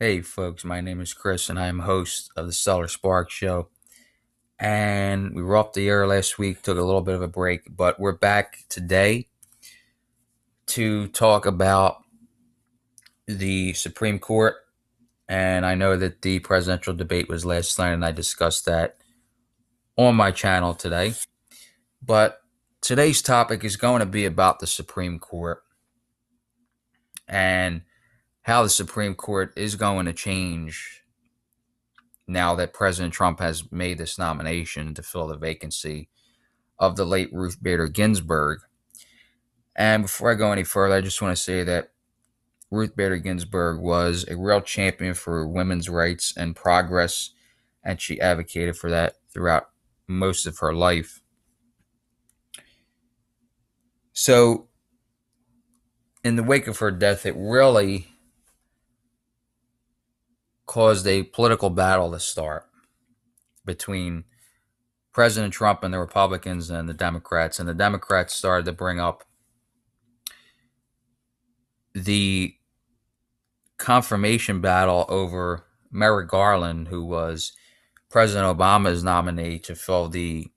Hey, folks, my name is Chris, and I am host of the Stellar Spark Show. And we were off the air last week, took a little bit of a break, but we're back today to talk about the Supreme Court. And I know that the presidential debate was last night, and I discussed that on my channel today. But today's topic is going to be about the Supreme Court and how the Supreme Court is going to change now that President Trump has made this nomination to fill the vacancy of the late Ruth Bader Ginsburg. And before I go any further, I just want to say that Ruth Bader Ginsburg was a real champion for women's rights and progress, and she advocated for that throughout most of her life. So, in the wake of her death, it really caused a political battle to start between President Trump and the Republicans and the Democrats. And the Democrats started to bring up the confirmation battle over Merrick Garland, who was President Obama's nominee to fill the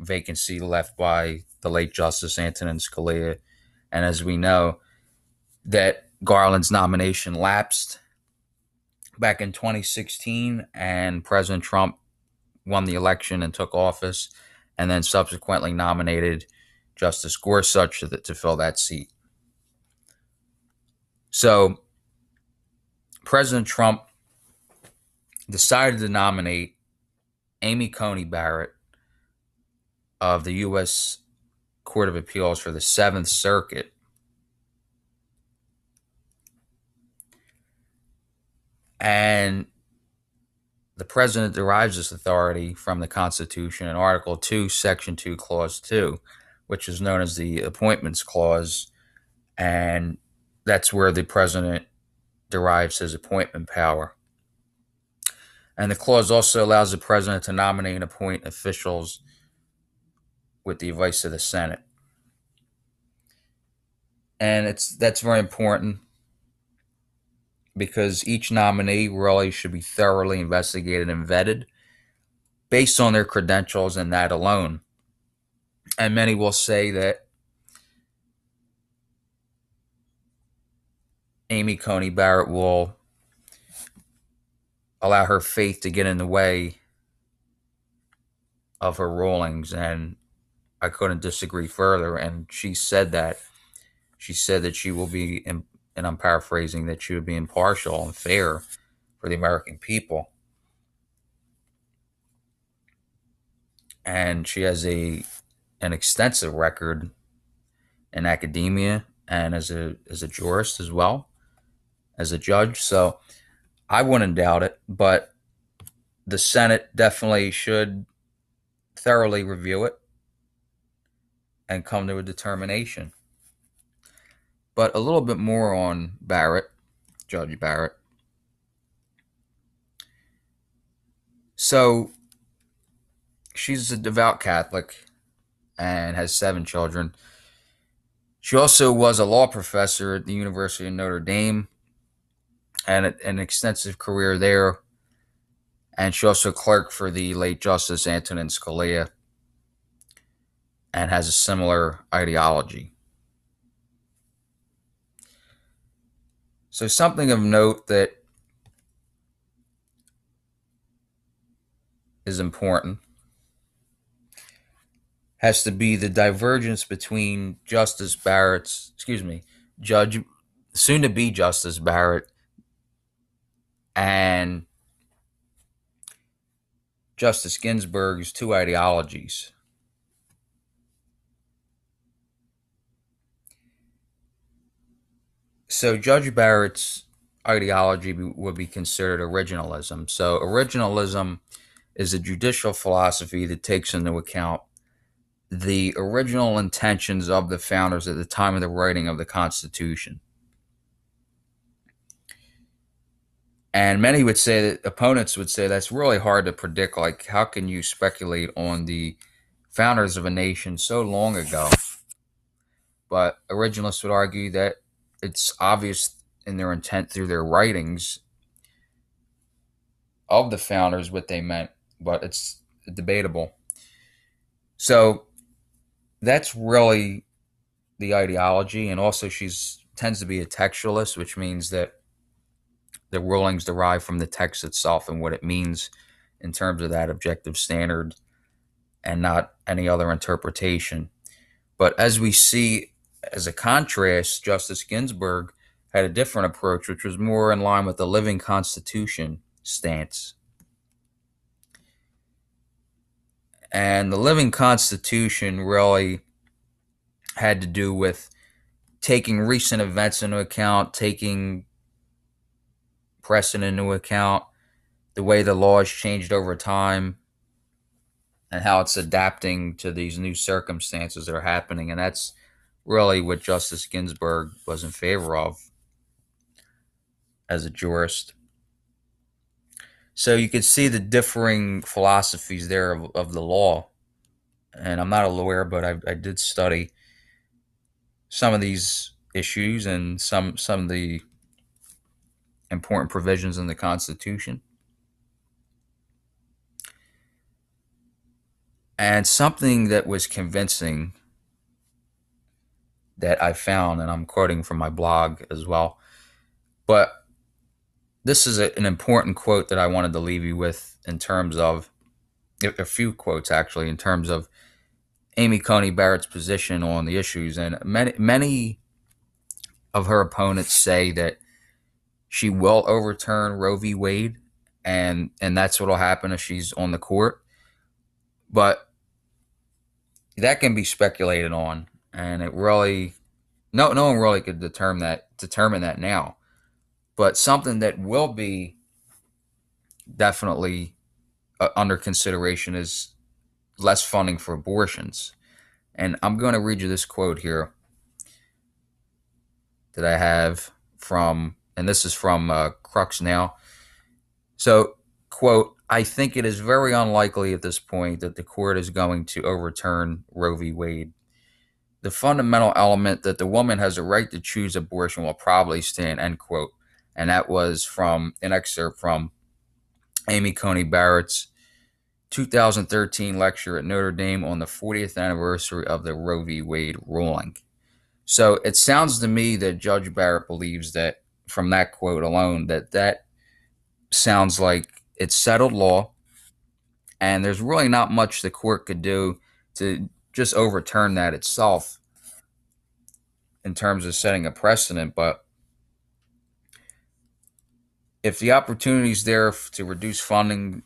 vacancy left by the late Justice Antonin Scalia. And as we know, that Garland's nomination lapsed back in 2016, and President Trump won the election and took office, and then subsequently nominated Justice Gorsuch to, to fill that seat. So, President Trump decided to nominate Amy Coney Barrett of the U.S. Court of Appeals for the Seventh Circuit And the president derives this authority from the Constitution in Article 2, Section 2, Clause 2, which is known as the Appointments Clause. And that's where the president derives his appointment power. And the clause also allows the president to nominate and appoint officials with the advice of the Senate. And it's that's very important because each nominee really should be thoroughly investigated and vetted based on their credentials and that alone. And many will say that Amy Coney Barrett will allow her faith to get in the way of her rulings. And I couldn't disagree further. And she said that. She said that she will be and I'm paraphrasing, that she would be impartial and fair for the American people. And she has a an extensive record in academia and as a as a jurist as well, as a judge. So I wouldn't doubt it, but the Senate definitely should thoroughly review it and come to a determination. But a little bit more on Barrett, Judge Barrett. So she's a devout Catholic and has seven children. She also was a law professor at the University of Notre Dame and an extensive career there. And she also clerked for the late Justice Antonin Scalia and has a similar ideology. So, something of note that is important has to be the divergence between Justice Barrett's, excuse me, Judge, soon to be Justice Barrett, and Justice Ginsburg's two ideologies. So Judge Barrett's ideology would be considered originalism. So originalism is a judicial philosophy that takes into account the original intentions of the founders at the time of the writing of the Constitution. And many would say that opponents would say that's really hard to predict. Like, how can you speculate on the founders of a nation so long ago? But originalists would argue that it's obvious in their intent through their writings of the founders what they meant, but it's debatable. So that's really the ideology, and also she's tends to be a textualist, which means that the rulings derive from the text itself and what it means in terms of that objective standard and not any other interpretation. But as we see as a contrast, Justice Ginsburg had a different approach, which was more in line with the living constitution stance. And the living constitution really had to do with taking recent events into account, taking precedent into account, the way the laws changed over time, and how it's adapting to these new circumstances that are happening. And that's really what Justice Ginsburg was in favor of as a jurist. So you could see the differing philosophies there of, of the law. And I'm not a lawyer, but I, I did study some of these issues and some some of the important provisions in the Constitution. And something that was convincing that I found, and I'm quoting from my blog as well, but this is a, an important quote that I wanted to leave you with in terms of a few quotes actually in terms of Amy Coney Barrett's position on the issues, and many many of her opponents say that she will overturn Roe v. Wade, and and that's what'll happen if she's on the court. But that can be speculated on, and it really no no one really could determine that determine that now. But something that will be definitely uh, under consideration is less funding for abortions. And I'm going to read you this quote here that I have from, and this is from uh, Crux Now. So, quote, I think it is very unlikely at this point that the court is going to overturn Roe v. Wade. The fundamental element that the woman has a right to choose abortion will probably stand, end quote. And that was from an excerpt from Amy Coney Barrett's 2013 lecture at Notre Dame on the 40th anniversary of the Roe v. Wade ruling. So it sounds to me that Judge Barrett believes that from that quote alone that that sounds like it's settled law and there's really not much the court could do to just overturn that itself in terms of setting a precedent but if the opportunity is there to reduce funding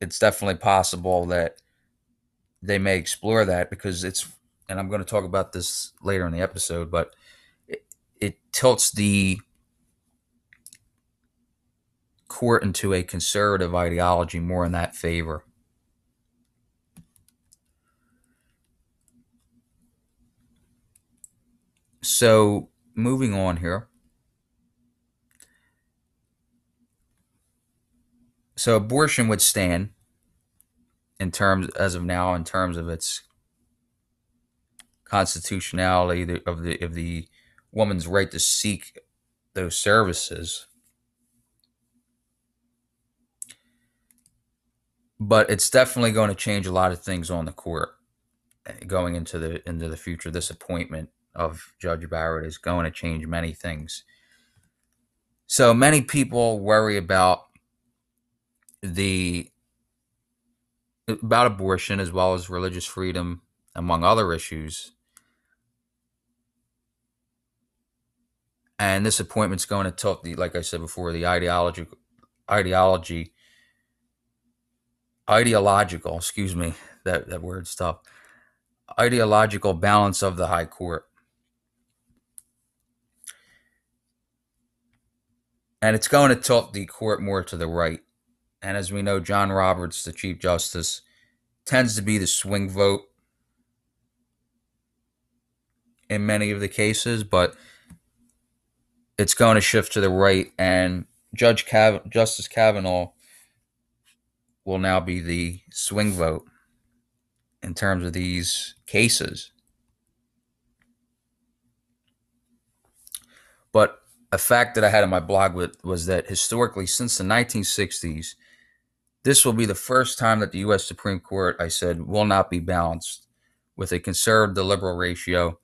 it's definitely possible that they may explore that because it's and I'm going to talk about this later in the episode, but it, it tilts the court into a conservative ideology more in that favor. So, moving on here. So abortion would stand in terms as of now in terms of its constitutionality of the of the woman's right to seek those services. But it's definitely going to change a lot of things on the court eh, going into the into the future. This appointment of Judge Barrett is going to change many things. So many people worry about the about abortion as well as religious freedom, among other issues. And this appointment's going to tilt the, like I said before, the ideology, ideology, ideological. Excuse me, that that word stuff. Ideological balance of the High Court. And it's going to tilt the court more to the right. And as we know, John Roberts, the Chief Justice, tends to be the swing vote in many of the cases, but it's going to shift to the right, and Judge Justice Kavanaugh will now be the swing vote in terms of these cases. But a fact that I had in my blog with, was that historically, since the 1960s, this will be the first time that the U.S. Supreme Court, I said, will not be balanced with a conservative to liberal ratio.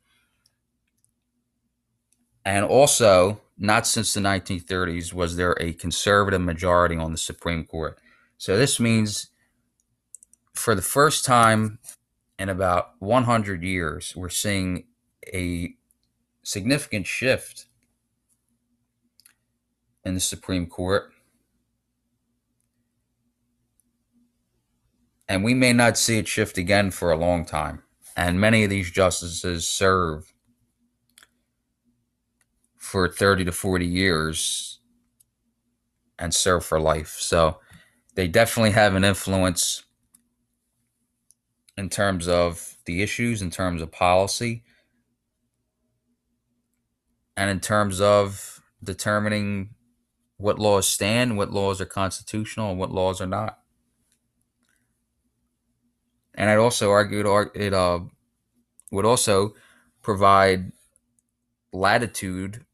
And also, not since the 1930s was there a conservative majority on the Supreme Court. So this means for the first time in about 100 years, we're seeing a significant shift in the Supreme Court. And we may not see it shift again for a long time. And many of these justices serve for 30 to 40 years and serve for life. So they definitely have an influence in terms of the issues, in terms of policy, and in terms of determining what laws stand, what laws are constitutional, and what laws are not. And I'd also argue it uh, would also provide latitude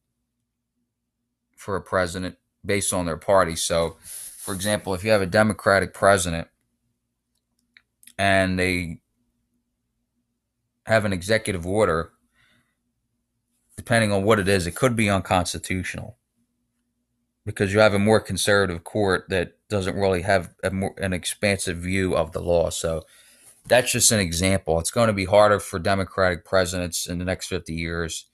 for a president based on their party. So, for example, if you have a Democratic president and they have an executive order, depending on what it is, it could be unconstitutional because you have a more conservative court that doesn't really have more, an expansive view of the law. So that's just an example. It's going to be harder for Democratic presidents in the next 50 years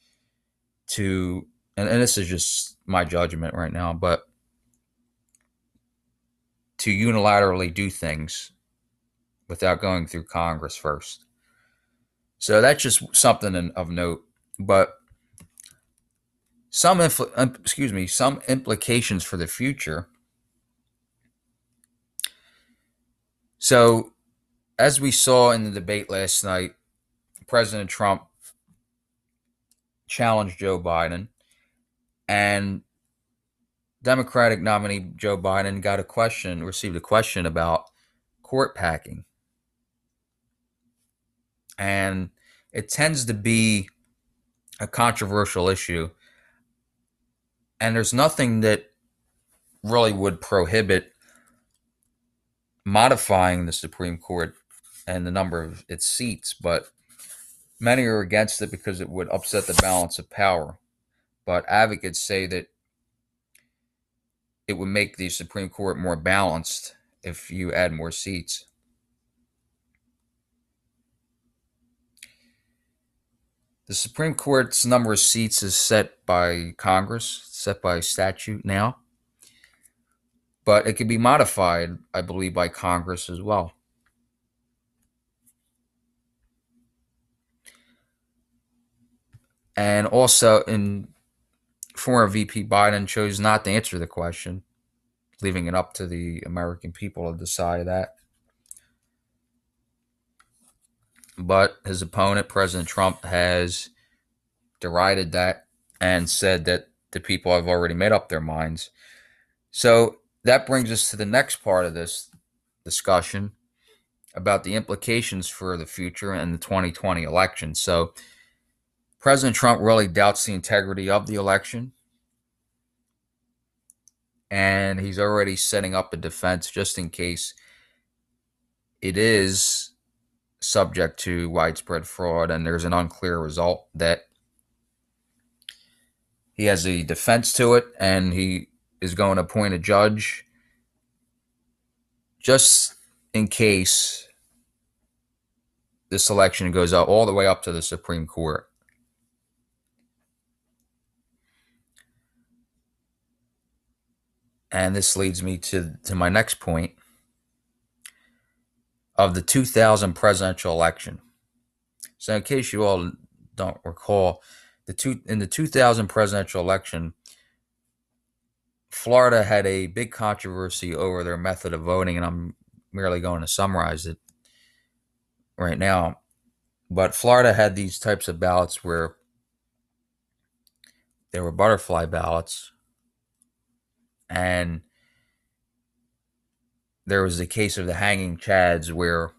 to, and, and this is just my judgment right now, but to unilaterally do things without going through Congress first. So that's just something of note. But some infl- um, excuse me, some implications for the future. So, as we saw in the debate last night, President Trump challenged Joe Biden, and Democratic nominee Joe Biden got a question, received a question about court packing. And it tends to be a controversial issue and there's nothing that really would prohibit modifying the Supreme Court and the number of its seats, but many are against it because it would upset the balance of power. But advocates say that it would make the Supreme Court more balanced if you add more seats. The Supreme Court's number of seats is set by Congress, set by statute now, but it can be modified, I believe, by Congress as well. And also, in former VP Biden chose not to answer the question, leaving it up to the American people to decide that. But his opponent, President Trump, has derided that and said that the people have already made up their minds. So that brings us to the next part of this discussion about the implications for the future and the 2020 election. So President Trump really doubts the integrity of the election. And he's already setting up a defense just in case it is subject to widespread fraud and there's an unclear result that he has a defense to it and he is going to appoint a judge just in case this election goes up all the way up to the Supreme Court. And this leads me to, to my next point of the 2000 presidential election. So, in case you all don't recall, the two in the 2000 presidential election, Florida had a big controversy over their method of voting, and I'm merely going to summarize it right now. But Florida had these types of ballots where there were butterfly ballots, and there was the case of the hanging chads where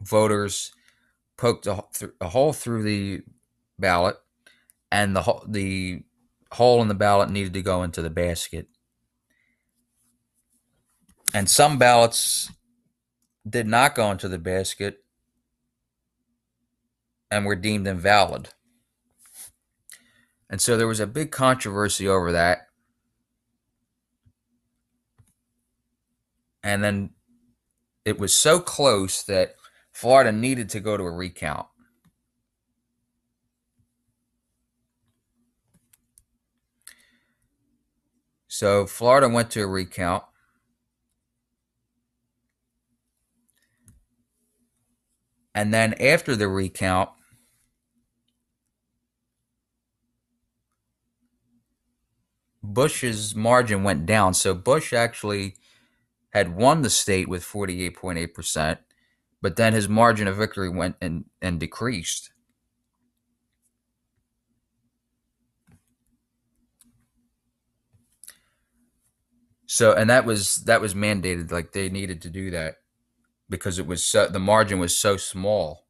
voters poked a, a hole through the ballot and the the hole in the ballot needed to go into the basket And some ballots did not go into the basket and were deemed invalid. And so there was a big controversy over that. And then it was so close that Florida needed to go to a recount. So Florida went to a recount. And then after the recount, Bush's margin went down. So Bush actually had won the state with 48.8%, but then his margin of victory went and, and decreased. So and that was that was mandated like they needed to do that because it was so, the margin was so small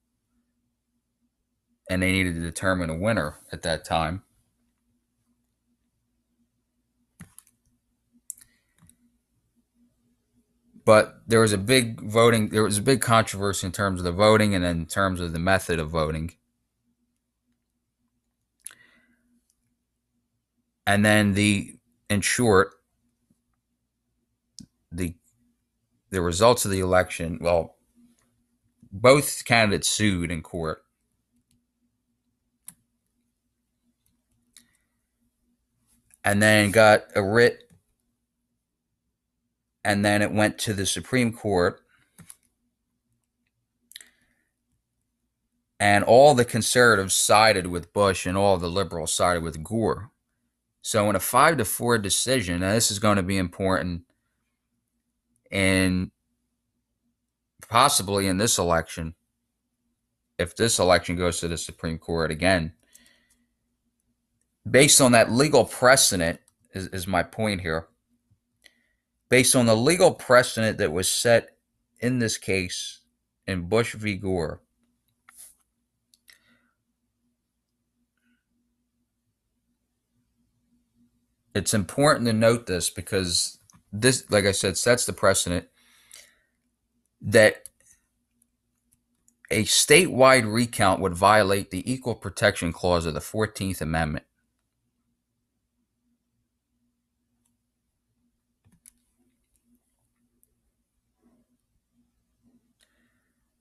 and they needed to determine a winner at that time. But there was a big voting there was a big controversy in terms of the voting and in terms of the method of voting. And then the in short the the results of the election well both candidates sued in court. And then got a writ and then it went to the Supreme Court. And all the conservatives sided with Bush and all the liberals sided with Gore. So in a five to four decision, now this is going to be important in possibly in this election, if this election goes to the Supreme Court again, based on that legal precedent, is, is my point here based on the legal precedent that was set in this case in Bush v. Gore. It's important to note this because this, like I said, sets the precedent that a statewide recount would violate the Equal Protection Clause of the 14th Amendment.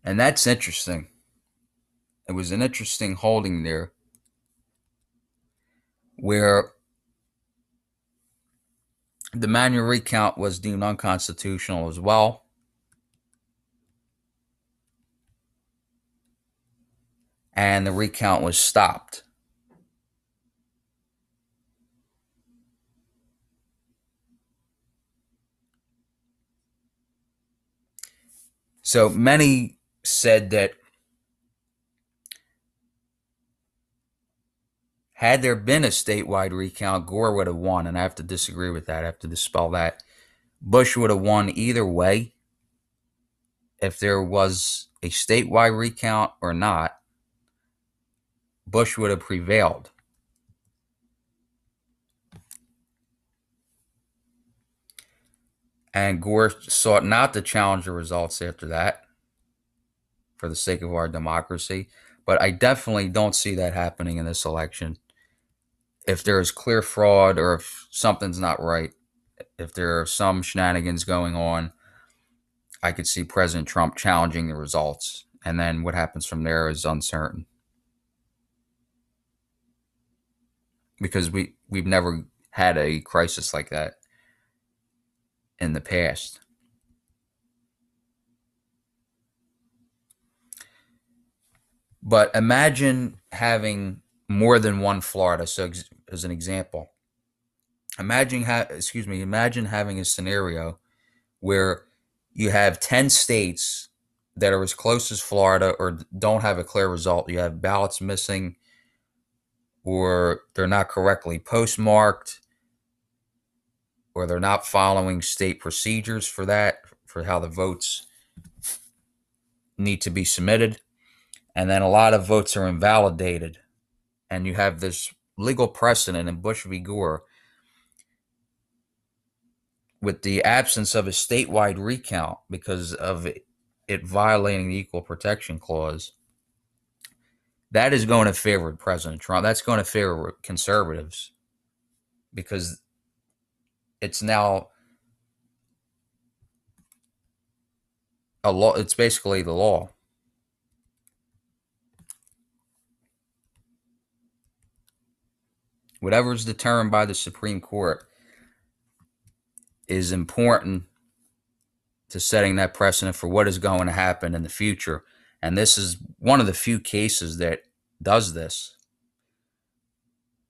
And that's interesting. It was an interesting holding there where the manual recount was deemed unconstitutional as well. And the recount was stopped. So many said that had there been a statewide recount, Gore would have won, and I have to disagree with that. I have to dispel that. Bush would have won either way if there was a statewide recount or not. Bush would have prevailed. And Gore sought not to challenge the results after that for the sake of our democracy. But I definitely don't see that happening in this election. If there is clear fraud or if something's not right, if there are some shenanigans going on, I could see President Trump challenging the results. And then what happens from there is uncertain. Because we, we've never had a crisis like that in the past. But imagine having more than one Florida. So, as an example, imagine ha- excuse me, imagine having a scenario where you have 10 states that are as close as Florida or don't have a clear result. You have ballots missing or they're not correctly postmarked or they're not following state procedures for that, for how the votes need to be submitted and then a lot of votes are invalidated, and you have this legal precedent in Bush v. Gore with the absence of a statewide recount because of it, violating the Equal Protection Clause, that is going to favor President Trump. That's going to favor conservatives because it's now a law. It's basically the law. Whatever is determined by the Supreme Court is important to setting that precedent for what is going to happen in the future. And this is one of the few cases that does this.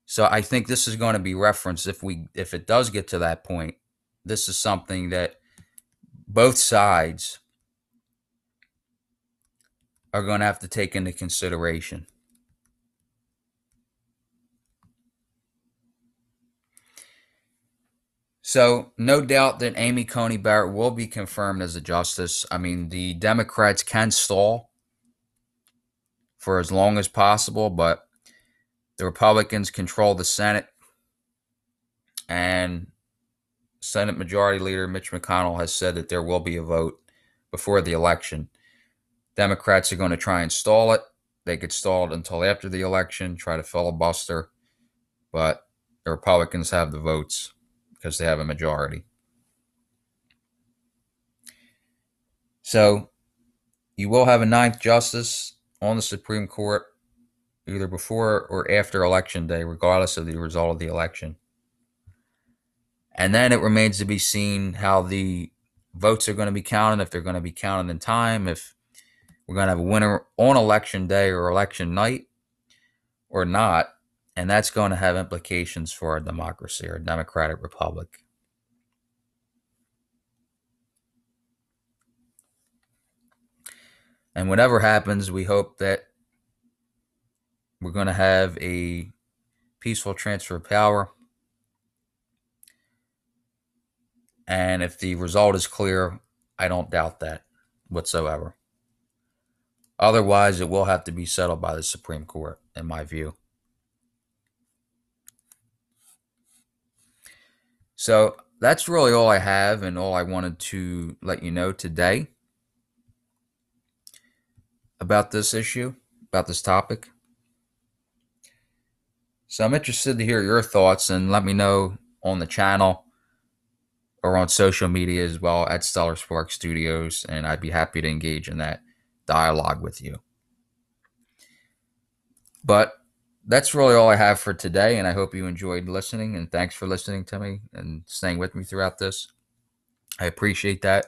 So I think this is going to be referenced if we if it does get to that point. This is something that both sides are going to have to take into consideration. So, no doubt that Amy Coney Barrett will be confirmed as a justice. I mean, the Democrats can stall for as long as possible, but the Republicans control the Senate. And Senate Majority Leader Mitch McConnell has said that there will be a vote before the election. Democrats are going to try and stall it. They could stall it until after the election, try to filibuster, but the Republicans have the votes because they have a majority. So you will have a ninth justice on the Supreme Court either before or after election day, regardless of the result of the election. And then it remains to be seen how the votes are going to be counted, if they're going to be counted in time, if we're going to have a winner on election day or election night or not. And that's going to have implications for our democracy, our democratic republic. And whatever happens, we hope that we're going to have a peaceful transfer of power. And if the result is clear, I don't doubt that whatsoever. Otherwise, it will have to be settled by the Supreme Court, in my view. So that's really all I have and all I wanted to let you know today about this issue, about this topic. So I'm interested to hear your thoughts and let me know on the channel or on social media as well at Stellar Spark Studios, and I'd be happy to engage in that dialogue with you. But that's really all I have for today, and I hope you enjoyed listening. And thanks for listening to me and staying with me throughout this. I appreciate that.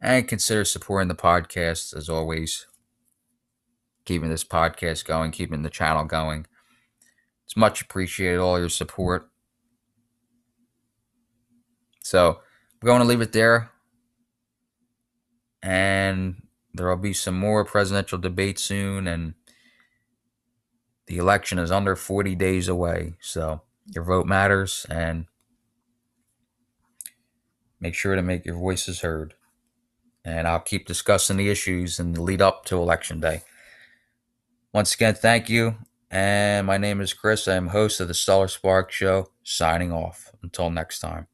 And consider supporting the podcast as always, keeping this podcast going, keeping the channel going. It's much appreciated, all your support. So we're going to leave it there. And there will be some more presidential debate soon. And the election is under 40 days away, so your vote matters and make sure to make your voices heard. And I'll keep discussing the issues in the lead up to election day. Once again, thank you. And my name is Chris. I am host of the Stellar Spark Show, signing off. Until next time.